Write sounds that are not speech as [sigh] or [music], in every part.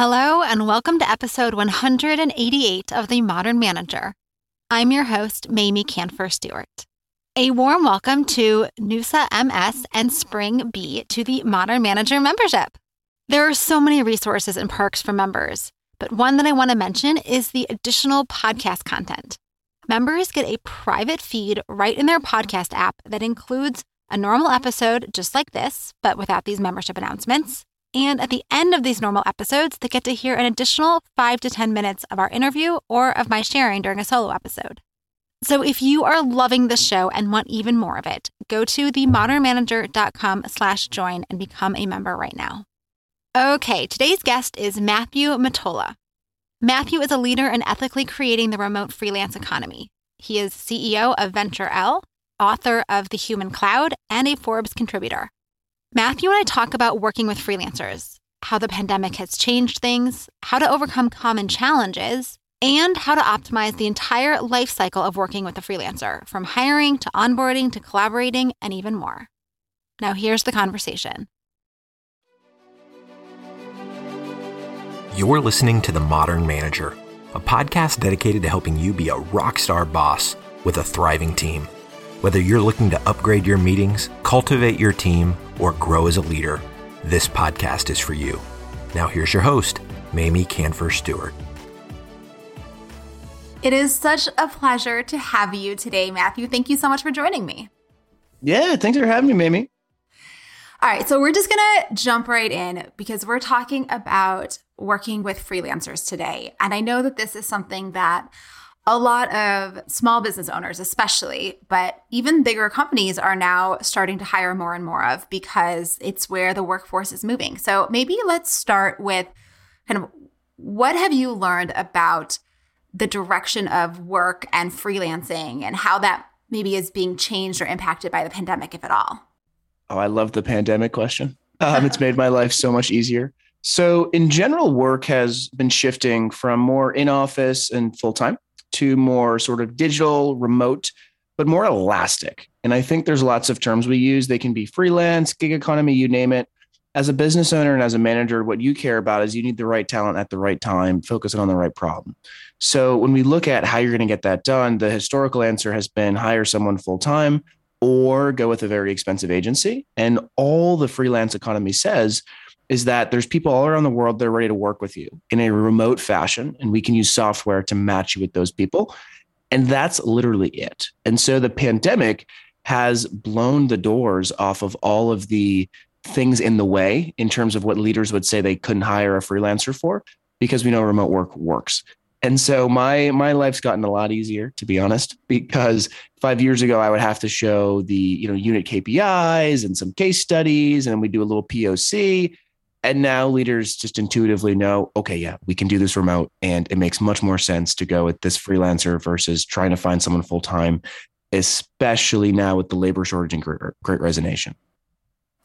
Hello, and welcome to episode 188 of The Modern Manager. I'm your host, Mamie Kanfer Stewart. A warm welcome to NUSA MS and Spring B to the Modern Manager membership. There are so many resources and perks for members, but one that I want to mention is the additional podcast content. Members get a private feed right in their podcast app that includes a normal episode just like this, but without these membership announcements and at the end of these normal episodes, they get to hear an additional five to 10 minutes of our interview or of my sharing during a solo episode. So if you are loving this show and want even more of it, go to themodernmanager.com slash join and become a member right now. Okay, today's guest is Matthew Mottola. Matthew is a leader in ethically creating the remote freelance economy. He is CEO of Venture L, author of The Human Cloud, and a Forbes contributor. Matthew and I talk about working with freelancers, how the pandemic has changed things, how to overcome common challenges, and how to optimize the entire life cycle of working with a freelancer, from hiring to onboarding to collaborating and even more. Now, here's the conversation. You're listening to The Modern Manager, a podcast dedicated to helping you be a rock star boss with a thriving team. Whether you're looking to upgrade your meetings, cultivate your team, or grow as a leader, this podcast is for you. Now, here's your host, Mamie Kanfer Stewart. It is such a pleasure to have you today, Matthew. Thank you so much for joining me. Yeah, thanks for having me, Mamie. All right, so we're just going to jump right in because we're talking about working with freelancers today. And I know that this is something that a lot of small business owners, especially, but even bigger companies are now starting to hire more and more of because it's where the workforce is moving. So maybe let's start with kind of what have you learned about the direction of work and freelancing and how that maybe is being changed or impacted by the pandemic, if at all? Oh, I love the pandemic question. Um, it's made my life so much easier. So, in general, work has been shifting from more in office and full time to more sort of digital, remote, but more elastic. And I think there's lots of terms we use. They can be freelance, gig economy, you name it. As a business owner and as a manager, what you care about is you need the right talent at the right time, focusing on the right problem. So when we look at how you're going to get that done, the historical answer has been hire someone full time or go with a very expensive agency. And all the freelance economy says is that there's people all around the world that are ready to work with you in a remote fashion, and we can use software to match you with those people. And that's literally it. And so the pandemic has blown the doors off of all of the things in the way in terms of what leaders would say they couldn't hire a freelancer for because we know remote work works. And so my my life's gotten a lot easier to be honest because 5 years ago I would have to show the you know unit KPIs and some case studies and we'd do a little POC and now leaders just intuitively know, okay, yeah, we can do this remote. And it makes much more sense to go with this freelancer versus trying to find someone full time, especially now with the labor shortage and great, great resignation.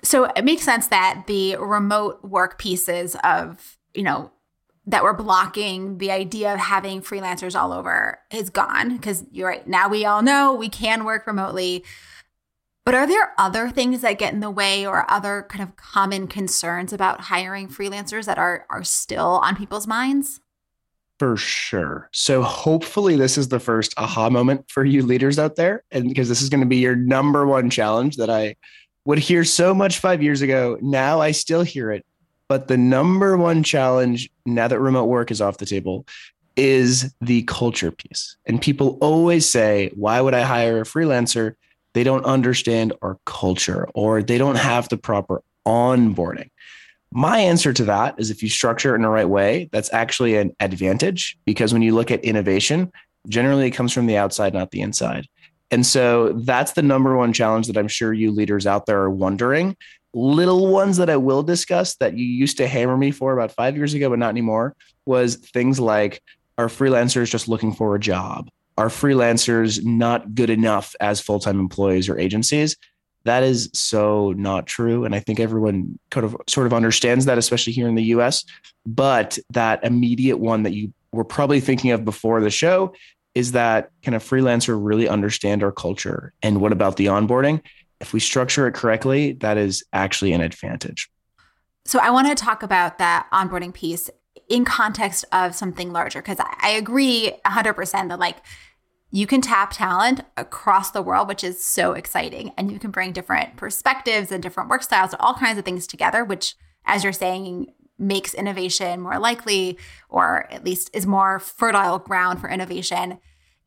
So it makes sense that the remote work pieces of, you know, that were blocking the idea of having freelancers all over is gone because you're right. Now we all know we can work remotely. But are there other things that get in the way or other kind of common concerns about hiring freelancers that are are still on people's minds? For sure. So hopefully this is the first aha moment for you leaders out there and because this is going to be your number one challenge that I would hear so much 5 years ago. Now I still hear it. But the number one challenge now that remote work is off the table is the culture piece. And people always say, "Why would I hire a freelancer?" They don't understand our culture or they don't have the proper onboarding. My answer to that is if you structure it in the right way, that's actually an advantage because when you look at innovation, generally it comes from the outside, not the inside. And so that's the number one challenge that I'm sure you leaders out there are wondering. Little ones that I will discuss that you used to hammer me for about five years ago, but not anymore, was things like are freelancers just looking for a job? Are freelancers not good enough as full-time employees or agencies? That is so not true and i think everyone kind of sort of understands that especially here in the us but that immediate one that you were probably thinking of before the show is that can a freelancer really understand our culture? And what about the onboarding? If we structure it correctly that is actually an advantage. So i want to talk about that onboarding piece in context of something larger. Because I, I agree 100% that like you can tap talent across the world, which is so exciting. And you can bring different perspectives and different work styles and all kinds of things together, which, as you're saying, makes innovation more likely or at least is more fertile ground for innovation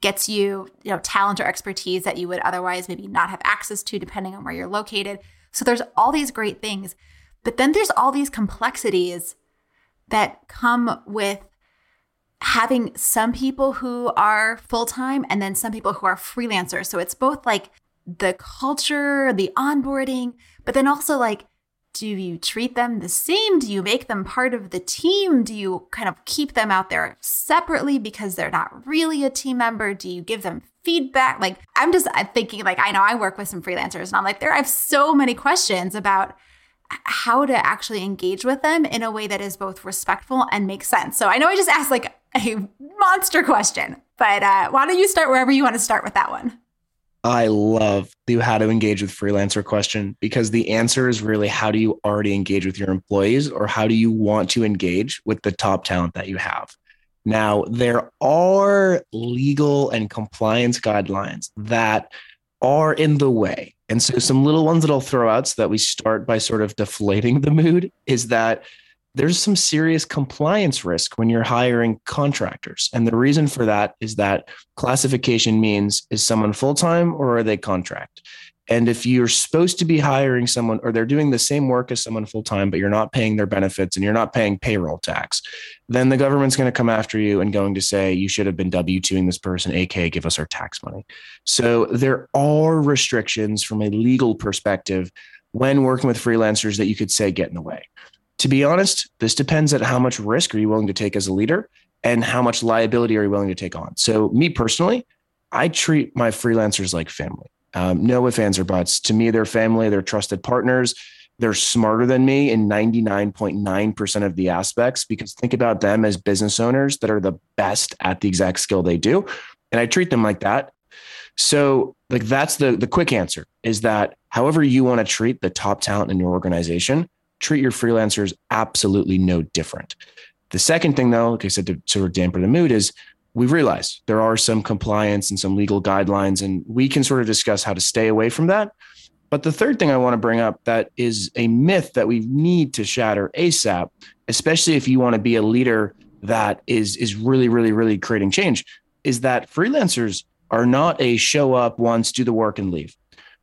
gets you you know talent or expertise that you would otherwise maybe not have access to depending on where you're located so there's all these great things but then there's all these complexities that come with having some people who are full-time and then some people who are freelancers so it's both like the culture the onboarding but then also like do you treat them the same? Do you make them part of the team? Do you kind of keep them out there separately because they're not really a team member? Do you give them feedback? Like, I'm just uh, thinking, like, I know I work with some freelancers and I'm like, there, I have so many questions about how to actually engage with them in a way that is both respectful and makes sense. So I know I just asked like a monster question, but uh, why don't you start wherever you want to start with that one? I love the how to engage with freelancer question because the answer is really how do you already engage with your employees or how do you want to engage with the top talent that you have? Now, there are legal and compliance guidelines that are in the way. And so, some little ones that I'll throw out so that we start by sort of deflating the mood is that there's some serious compliance risk when you're hiring contractors. And the reason for that is that classification means is someone full time or are they contract? And if you're supposed to be hiring someone or they're doing the same work as someone full time, but you're not paying their benefits and you're not paying payroll tax, then the government's going to come after you and going to say you should have been W 2ing this person, aka give us our tax money. So there are restrictions from a legal perspective when working with freelancers that you could say get in the way to be honest, this depends on how much risk are you willing to take as a leader and how much liability are you willing to take on. So, me personally, I treat my freelancers like family. Um, no ifs, ands, or buts. To me, they're family, they're trusted partners. They're smarter than me in 99.9% of the aspects because think about them as business owners that are the best at the exact skill they do. And I treat them like that. So, like, that's the, the quick answer is that however you want to treat the top talent in your organization, treat your freelancers absolutely no different. The second thing, though, like I said, to sort of dampen the mood, is we realize there are some compliance and some legal guidelines, and we can sort of discuss how to stay away from that. But the third thing I want to bring up that is a myth that we need to shatter ASAP, especially if you want to be a leader that is is really, really, really creating change, is that freelancers are not a show up once, do the work, and leave.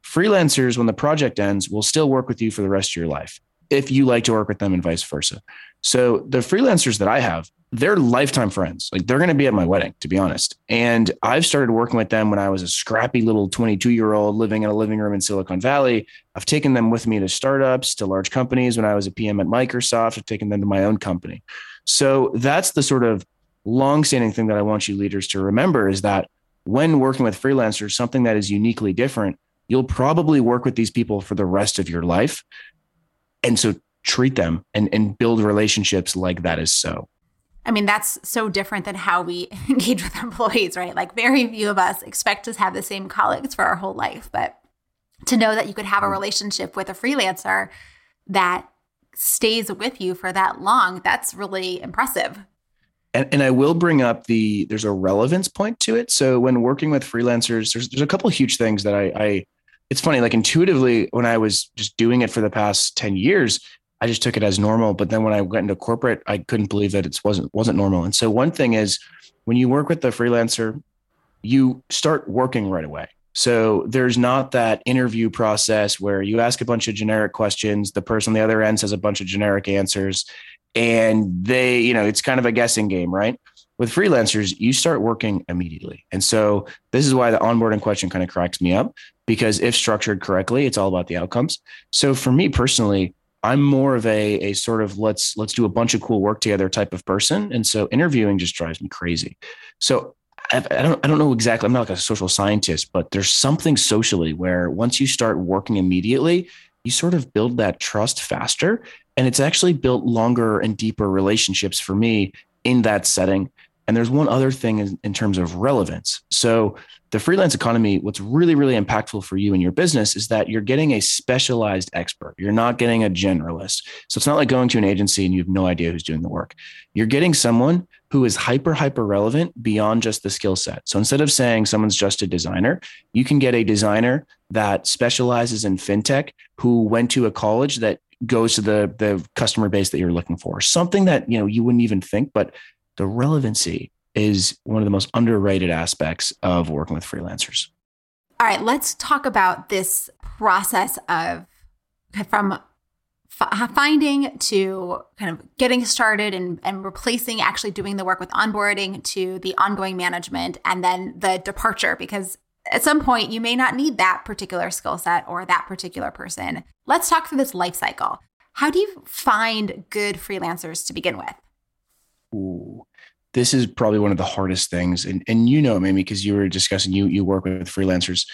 Freelancers, when the project ends, will still work with you for the rest of your life if you like to work with them and vice versa. So the freelancers that I have, they're lifetime friends. Like they're going to be at my wedding, to be honest. And I've started working with them when I was a scrappy little 22 year old living in a living room in Silicon Valley. I've taken them with me to startups, to large companies. When I was a PM at Microsoft, I've taken them to my own company. So that's the sort of long-standing thing that I want you leaders to remember is that when working with freelancers, something that is uniquely different, you'll probably work with these people for the rest of your life. And so treat them and, and build relationships like that is so. I mean, that's so different than how we [laughs] engage with employees, right? Like, very few of us expect to have the same colleagues for our whole life. But to know that you could have a mm. relationship with a freelancer that stays with you for that long, that's really impressive. And, and I will bring up the there's a relevance point to it. So when working with freelancers, there's there's a couple huge things that I, I it's funny, like intuitively, when I was just doing it for the past 10 years, I just took it as normal. But then when I went into corporate, I couldn't believe that it wasn't wasn't normal. And so one thing is when you work with the freelancer, you start working right away. So there's not that interview process where you ask a bunch of generic questions, the person on the other end says a bunch of generic answers, and they, you know, it's kind of a guessing game, right? With freelancers, you start working immediately. And so this is why the onboarding question kind of cracks me up because if structured correctly, it's all about the outcomes. So for me personally, I'm more of a a sort of let's let's do a bunch of cool work together type of person, and so interviewing just drives me crazy. So I, I don't I don't know exactly. I'm not like a social scientist, but there's something socially where once you start working immediately, you sort of build that trust faster, and it's actually built longer and deeper relationships for me in that setting And there's one other thing in, in terms of relevance. So the freelance economy, what's really, really impactful for you and your business is that you're getting a specialized expert. You're not getting a generalist. So it's not like going to an agency and you have no idea who's doing the work. You're getting someone who is hyper, hyper relevant beyond just the skill set. So instead of saying someone's just a designer, you can get a designer that specializes in fintech who went to a college that goes to the, the customer base that you're looking for. Something that, you know, you wouldn't even think, but the relevancy is one of the most underrated aspects of working with freelancers. All right, let's talk about this process of from finding to kind of getting started and, and replacing actually doing the work with onboarding to the ongoing management and then the departure because at some point you may not need that particular skill set or that particular person. Let's talk through this life cycle. How do you find good freelancers to begin with? Ooh, this is probably one of the hardest things. And, and you know, maybe because you were discussing, you, you work with freelancers.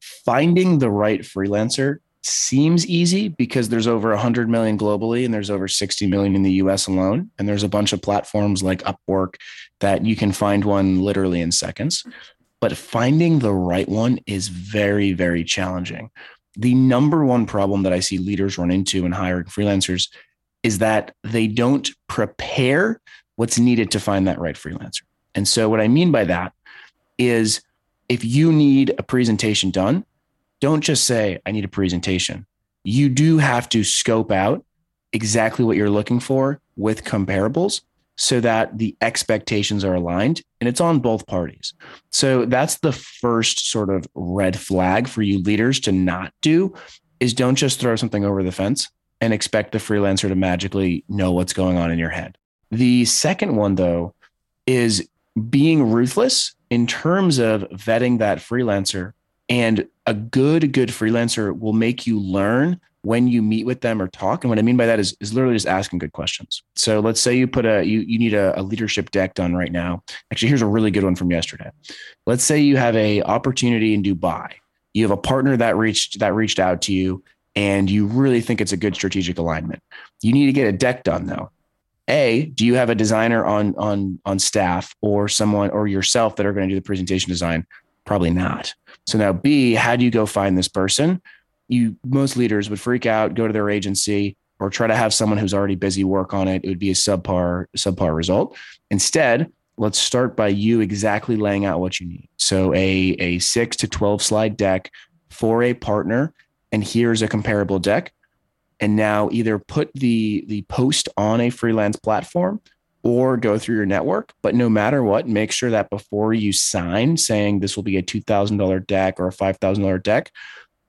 Finding the right freelancer seems easy because there's over 100 million globally and there's over 60 million in the US alone. And there's a bunch of platforms like Upwork that you can find one literally in seconds. But finding the right one is very, very challenging. The number one problem that I see leaders run into in hiring freelancers is that they don't prepare what's needed to find that right freelancer. And so, what I mean by that is if you need a presentation done, don't just say, I need a presentation. You do have to scope out exactly what you're looking for with comparables so that the expectations are aligned and it's on both parties. So that's the first sort of red flag for you leaders to not do is don't just throw something over the fence and expect the freelancer to magically know what's going on in your head. The second one, though, is being ruthless in terms of vetting that freelancer. And a good, good freelancer will make you learn when you meet with them or talk. And what I mean by that is, is literally just asking good questions. So let's say you put a you you need a, a leadership deck done right now. Actually, here's a really good one from yesterday. Let's say you have a opportunity in Dubai. You have a partner that reached that reached out to you and you really think it's a good strategic alignment. You need to get a deck done though. A do you have a designer on on on staff or someone or yourself that are going to do the presentation design? Probably not. So now b how do you go find this person? You most leaders would freak out go to their agency or try to have someone who's already busy work on it. It would be a subpar subpar result. Instead let's start by you exactly laying out what you need. So a a 6 to 12 slide deck for a partner and here's a comparable deck and now either put the the post on a freelance platform or go through your network. But no matter what, make sure that before you sign saying this will be a $2,000 deck or a $5,000 deck,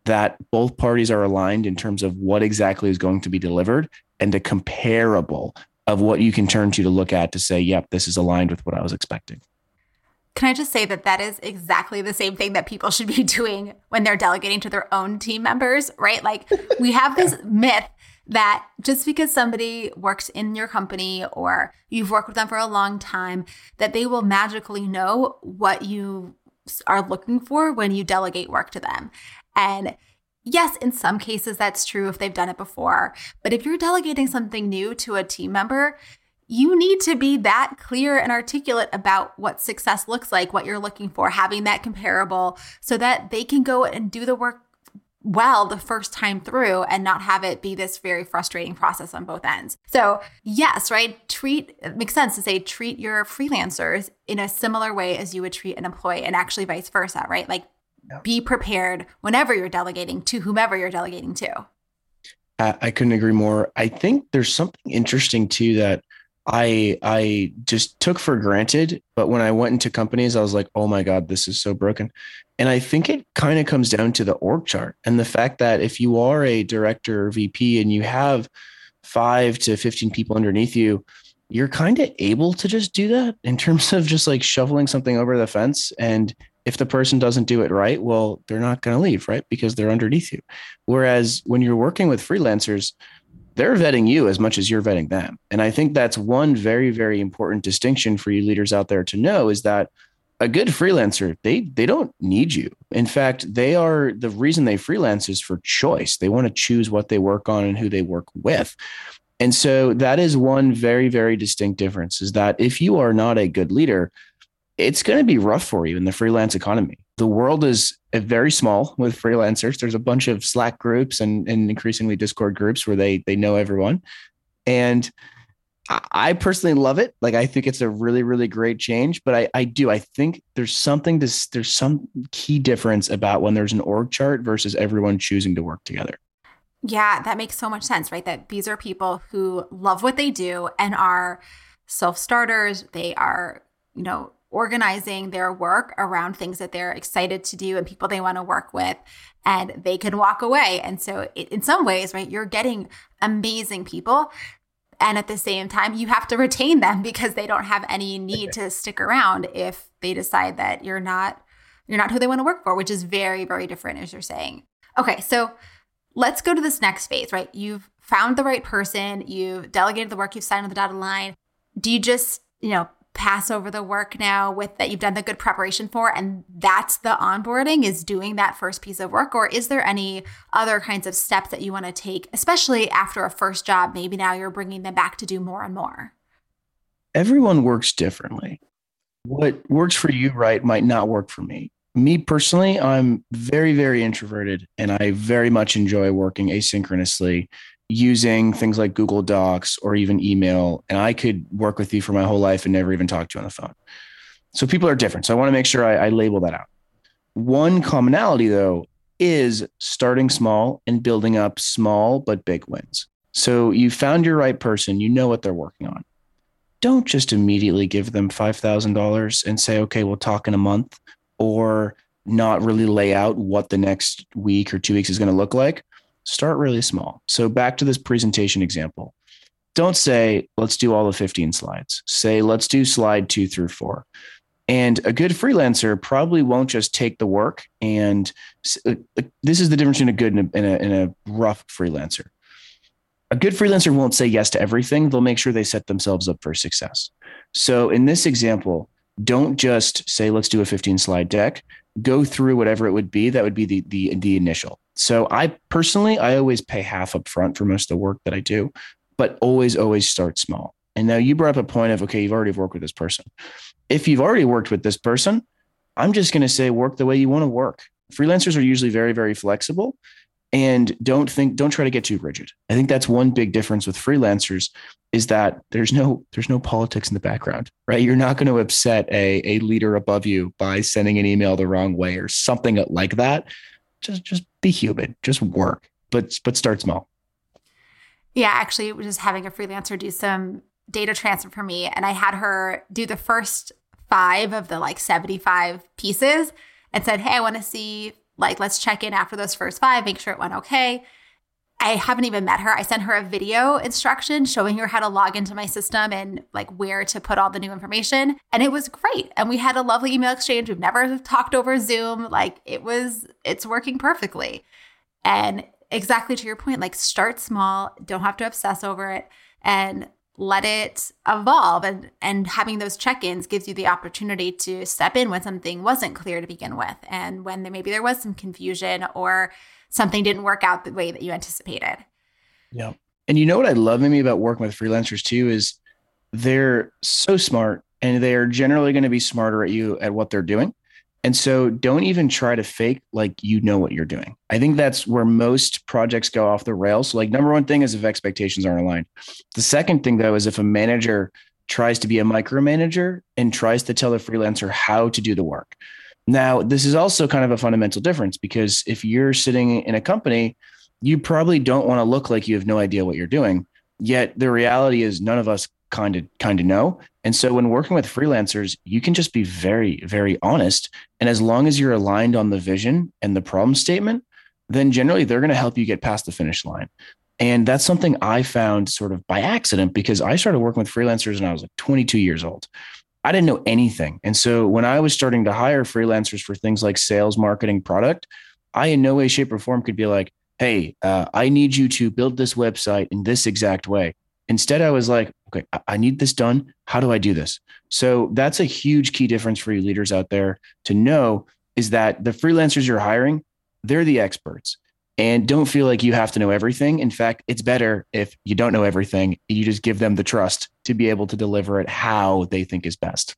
that both parties are aligned in terms of what exactly is going to be delivered and a comparable of what you can turn to to look at to say, yep, this is aligned with what I was expecting. Can I just say that that is exactly the same thing that people should be [laughs] doing when they're delegating to their own team members, right? Like we have this [laughs] myth that just because somebody works in your company or you've worked with them for a long time, that they will magically know what you are looking for when you delegate work to them. And yes, in some cases that's true if they've done it before. But if you're delegating something new to a team member, you need to be that clear and articulate about what success looks like, what you're looking for, having that comparable so that they can go and do the work well the first time through and not have it be this very frustrating process on both ends. So, yes, right? Treat it makes sense to say treat your freelancers in a similar way as you would treat an employee and actually vice versa, right? Like yeah. be prepared whenever you're delegating to whomever you're delegating to. I, I couldn't agree more. I think there's something interesting too that I I just took for granted. But when I went into companies, I was like, oh my God, this is so broken. And I think it kind of comes down to the org chart and the fact that if you are a director or VP and you have five to 15 people underneath you, you're kind of able to just do that in terms of just like shoveling something over the fence. And if the person doesn't do it right, well, they're not going to leave, right? Because they're underneath you. Whereas when you're working with freelancers, they're vetting you as much as you're vetting them. And I think that's one very, very important distinction for you leaders out there to know is that a good freelancer, they they don't need you. In fact, they are the reason they freelance is for choice. They want to choose what they work on and who they work with. And so that is one very, very distinct difference is that if you are not a good leader, it's going to be rough for you in the freelance economy. The world is uh, very small with freelancers. There's a bunch of Slack groups and, and increasingly Discord groups where they they know everyone. And I personally love it. Like I think it's a really, really great change. But I, I do. I think there's something to there's some key difference about when there's an org chart versus everyone choosing to work together. Yeah, that makes so much sense, right? That these are people who love what they do and are self-starters. They are, you know, organizing their work around things that they're excited to do and people they want to work with and they can walk away and so it, in some ways right you're getting amazing people and at the same time, you have to retain them [laughs] because they don't have any need to stick around if they decide that you're not you're not who they want to work for, which is very, very different as you're saying. Okay, so let's go to this next phase, right? You've found the right person, you've delegated the work, you've signed on the dotted line. Do you just, you know, pass over the work now with that you've done the good preparation for and that's the onboarding is doing that first piece of work? Or is there any other kinds of steps that you want to take especially after a first job? Maybe now you're bringing them back to do more and more. Everyone works differently. What works for you right might not work for me. Me personally i'm very very introverted and i very much enjoy working asynchronously using things like Google Docs or even email, and I could work with you for my whole life and never even talk to you on the phone. So people are different. So I want to make sure I, I label that out. One commonality, though, is starting small and building up small but big wins. So you found your right person, you know what they're working on. Don't just immediately give them $5,000 and say, okay, we'll talk in a month, or not really lay out what the next week or two weeks is going to look like start really small. So back to this presentation example. Don't say, let's do all the 15 slides. Say, let's do slide two through four. And a good freelancer probably won't just take the work. And uh, this is the difference between a good and a, and a, and a rough freelancer. A good freelancer won't say yes to everything. They'll make sure they set themselves up for success. So in this example, don't just say, let's do a 15 slide deck. Go through whatever it would be. That would be the, the, the initial. So I personally, I always pay half up front for most of the work that I do, but always, always start small. And now you brought up a point of, okay, you've already worked with this person. If you've already worked with this person, I'm just going to say work the way you want to work. Freelancers are usually very, very flexible and don't think don't try to get too rigid i think that's one big difference with freelancers is that there's no there's no politics in the background right you're not going to upset a, a leader above you by sending an email the wrong way or something like that just just be human, just work, but but start small. Yeah, actually, just having a freelancer do some data transfer for me, and I had her do the first five of the like seventy five pieces, and said, "Hey, I want to see like let's check in after those first five, make sure it went okay." I haven't even met her. I sent her a video instruction showing her how to log into my system and like where to put all the new information. And it was great. And we had a lovely email exchange. We've never talked over Zoom. Like it was, it's working perfectly. And exactly to your point, like start small, don't have to obsess over it and let it evolve. And and having those check-ins gives you the opportunity to step in when something wasn't clear to begin with. And when there, maybe there was some confusion or something didn't work out the way that you anticipated. Yeah. And you know what I love maybe about working with freelancers too is they're so smart and they are generally going to be smarter at you at what they're doing. And so don't even try to fake like you know what you're doing. I think that's where most projects go off the rails. So like number one thing is if expectations aren't aligned. The second thing though is if a manager tries to be a micromanager and tries to tell a freelancer how to do the work. Now, this is also kind of a fundamental difference because if you're sitting in a company, you probably don't want to look like you have no idea what you're doing. Yet the reality is none of us kind of kind of know. And so when working with freelancers, you can just be very very honest and as long as you're aligned on the vision and the problem statement, then generally they're going to help you get past the finish line. And that's something I found sort of by accident because I started working with freelancers when I was like 22 years old. I didn't know anything. And so when I was starting to hire freelancers for things like sales, marketing, product, I in no way, shape, or form could be like, hey, uh, I need you to build this website in this exact way. Instead, I was like, okay, I need this done. How do I do this? So that's a huge key difference for you leaders out there to know is that the freelancers you're hiring, they're the experts. And don't feel like you have to know everything. In fact, it's better if you don't know everything. You just give them the trust to be able to deliver it how they think is best.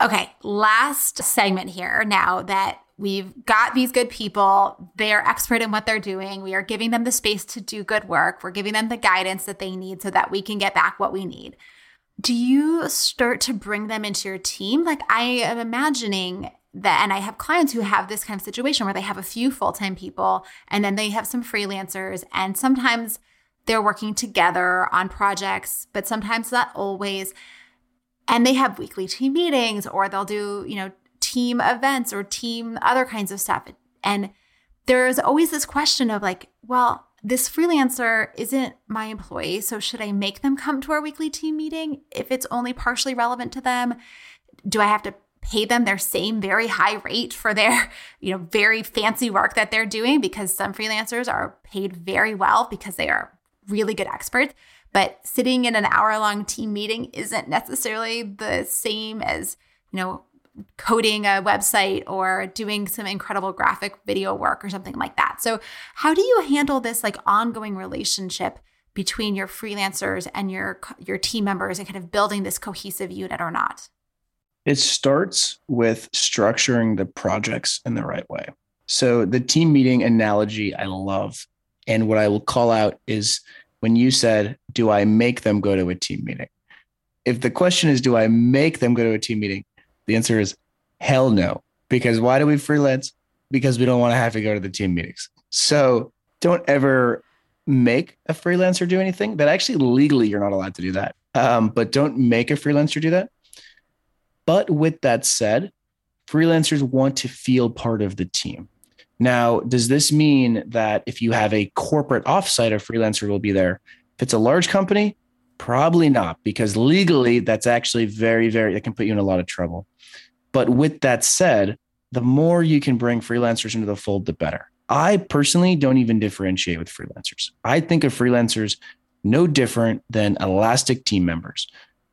Okay, last segment here now that we've got these good people, they're expert in what they're doing. We are giving them the space to do good work. We're giving them the guidance that they need so that we can get back what we need. Do you start to bring them into your team? Like, I am imagining that, and I have clients who have this kind of situation where they have a few full time people and then they have some freelancers, and sometimes they're working together on projects, but sometimes not always. And they have weekly team meetings or they'll do, you know, team events or team other kinds of stuff. And there's always this question of like, well, this freelancer isn't my employee, so should I make them come to our weekly team meeting if it's only partially relevant to them? Do I have to pay them their same very high rate for their, [laughs] you know, very fancy work that they're doing because some freelancers are paid very well because they are really good experts. But sitting in an hour long team meeting isn't necessarily the same as, you know, coding a website or doing some incredible graphic video work or something like that. So, how do you handle this like ongoing relationship between your freelancers and your your team members and kind of building this cohesive unit or not? It starts with structuring the projects in the right way. So, the team meeting analogy I love. And what I will call out is when you said, Do I make them go to a team meeting? If the question is, Do I make them go to a team meeting? The answer is hell no. Because why do we freelance? Because we don't want to have to go to the team meetings. So don't ever make a freelancer do anything that actually legally you're not allowed to do that. Um, but don't make a freelancer do that. But with that said, freelancers want to feel part of the team. Now, does this mean that if you have a corporate offsite, a freelancer will be there? If it's a large company, probably not, because legally that's actually very, very, it can put you in a lot of trouble. But with that said, the more you can bring freelancers into the fold, the better. I personally don't even differentiate with freelancers. I think of freelancers no different than elastic team members.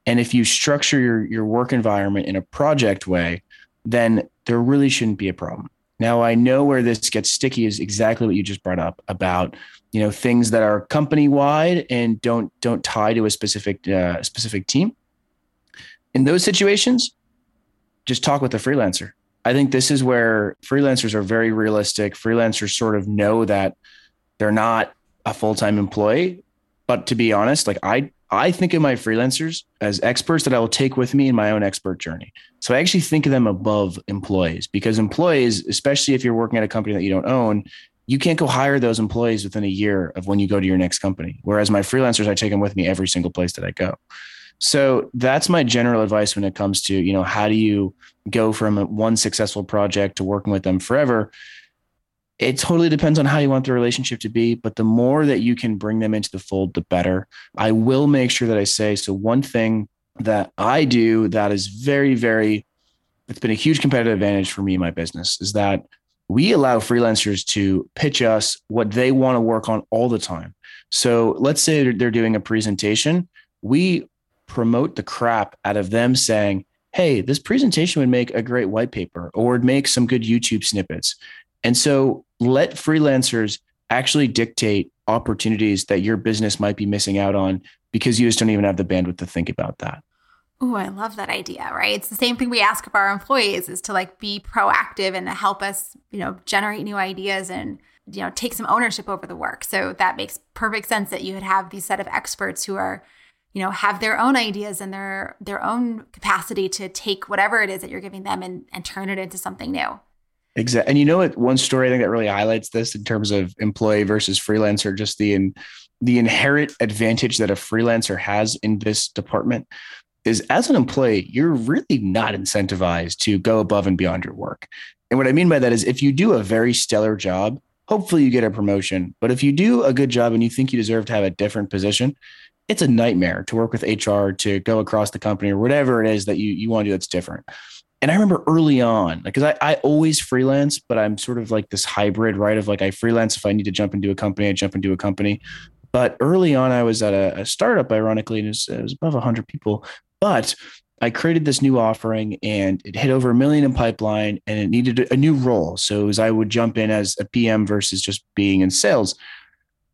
And if you structure your, your work environment in a project way, then there really shouldn't be a problem. Now I know where this gets sticky is exactly what you just brought up about you know things that are company wide and don't don't tie to a specific uh, specific team. In those situations, just talk with the freelancer. I think this is where freelancers are very realistic. Freelancers sort of know that they're not a full-time employee. But to be honest, like I I think of my freelancers as experts that I will take with me in my own expert journey. So I actually think of them above employees because employees, especially if you're working at a company that you don't own, you can't go hire those employees within a year of when you go to your next company. Whereas my freelancers, I take them with me every single place that I go. So that's my general advice when it comes to, you know, how do you go from one successful project to working with them forever? It totally depends on how you want the relationship to be, but the more that you can bring them into the fold, the better. I will make sure that I say so. One thing that I do that is very, very, it's been a huge competitive advantage for me in my business is that we allow freelancers to pitch us what they want to work on all the time. So let's say they're doing a presentation. We promote the crap out of them saying, hey, this presentation would make a great white paper or would make some good YouTube snippets. And so let freelancers actually dictate opportunities that your business might be missing out on because you just don't even have the bandwidth to think about that. Oh, I love that idea, right? It's the same thing we ask of our employees is to like be proactive and help us, you know, generate new ideas and, you know, take some ownership over the work. So that makes perfect sense that you would have these set of experts who are you know have their own ideas and their their own capacity to take whatever it is that you're giving them and, and turn it into something new exactly and you know what one story i think that really highlights this in terms of employee versus freelancer just the in, the inherent advantage that a freelancer has in this department is as an employee you're really not incentivized to go above and beyond your work and what i mean by that is if you do a very stellar job hopefully you get a promotion but if you do a good job and you think you deserve to have a different position it's a nightmare to work with HR to go across the company or whatever it is that you, you want to do that's different. And I remember early on, because I, I always freelance, but I'm sort of like this hybrid, right? Of like I freelance if I need to jump into a company, I jump into a company. But early on, I was at a, a startup, ironically, and it was, it was above 100 people. But I created this new offering and it hit over a million in pipeline and it needed a new role. So as I would jump in as a PM versus just being in sales.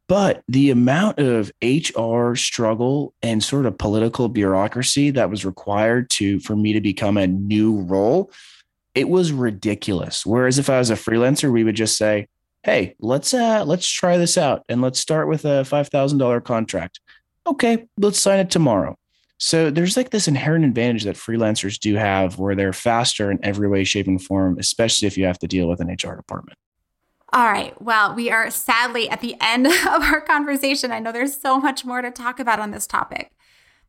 But the amount of HR struggle and sort of political bureaucracy that was required to for me to become a new role, it was ridiculous. Whereas if I was a freelancer, we would just say, "Hey, let's uh let's try this out and let's start with a $5,000 contract." Okay, let's sign it tomorrow. So there's like this inherent advantage that freelancers do have where they're faster in every way, shape, and form, especially if you have to deal with an HR department. All right. Well, we are sadly at the end [laughs] of our conversation. I know there's so much more to talk about on this topic.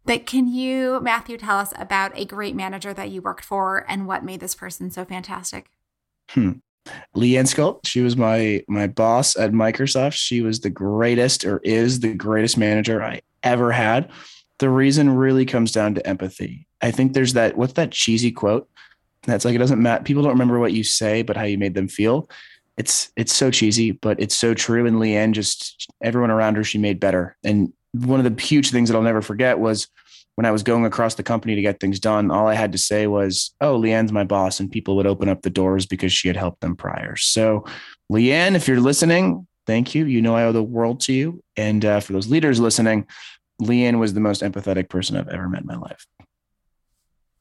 But can you, Matthew, tell us about a great manager that you worked for and what made this person so fantastic? Hmm. Leanne Skull, she was my my boss at Microsoft. She was the greatest or is the greatest manager I ever had the reason really comes down to empathy. I think there's that what's that cheesy quote that's like it doesn't matter. People don't remember what you say, but how you made them feel. It's it's so cheesy, but it's so true. And Leanne just everyone around her she made better. And one of the huge things that I'll never forget was when I was going across the company to get things done, all I had to say was, "Oh, Leanne's my boss," and people would open up the doors because she had helped them prior. So, Leanne, if you're listening, thank you. You know I owe the world to you. And uh, for those leaders listening, Leanne was the most empathetic person I've ever met in my life.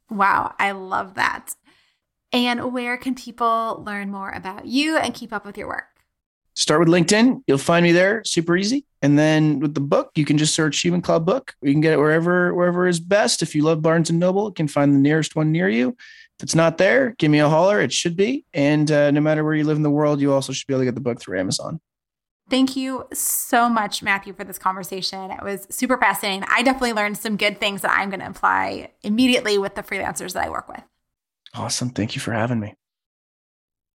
Wow, I love that. And where can people learn more about you and keep up with your work? Start with LinkedIn. You'll find me there, super easy. And then with the book, you can just search Human Cloud Book. You can get it wherever wherever is best. If you love Barnes and Noble, you can find the nearest one near you. If it's not there, give me a holler. It should be. And uh, no matter where you live in the world, you also should be able to get the book through Amazon. Thank you so much, Matthew, for this conversation. It was super fascinating. I definitely learned some good things that I'm going to apply immediately with the freelancers that I work with. Awesome. Thank you for having me.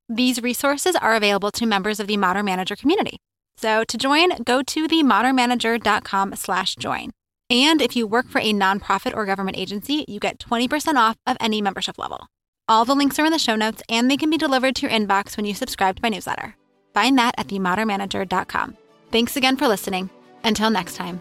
These resources are available to members of the Modern Manager community. So to join, go to themodernmanager.com slash join. And if you work for a nonprofit or government agency, you get 20% off of any membership level. All the links are in the show notes and they can be delivered to your inbox when you subscribe to my newsletter. Find that at themodernmanager.com. Thanks again for listening. Until next time.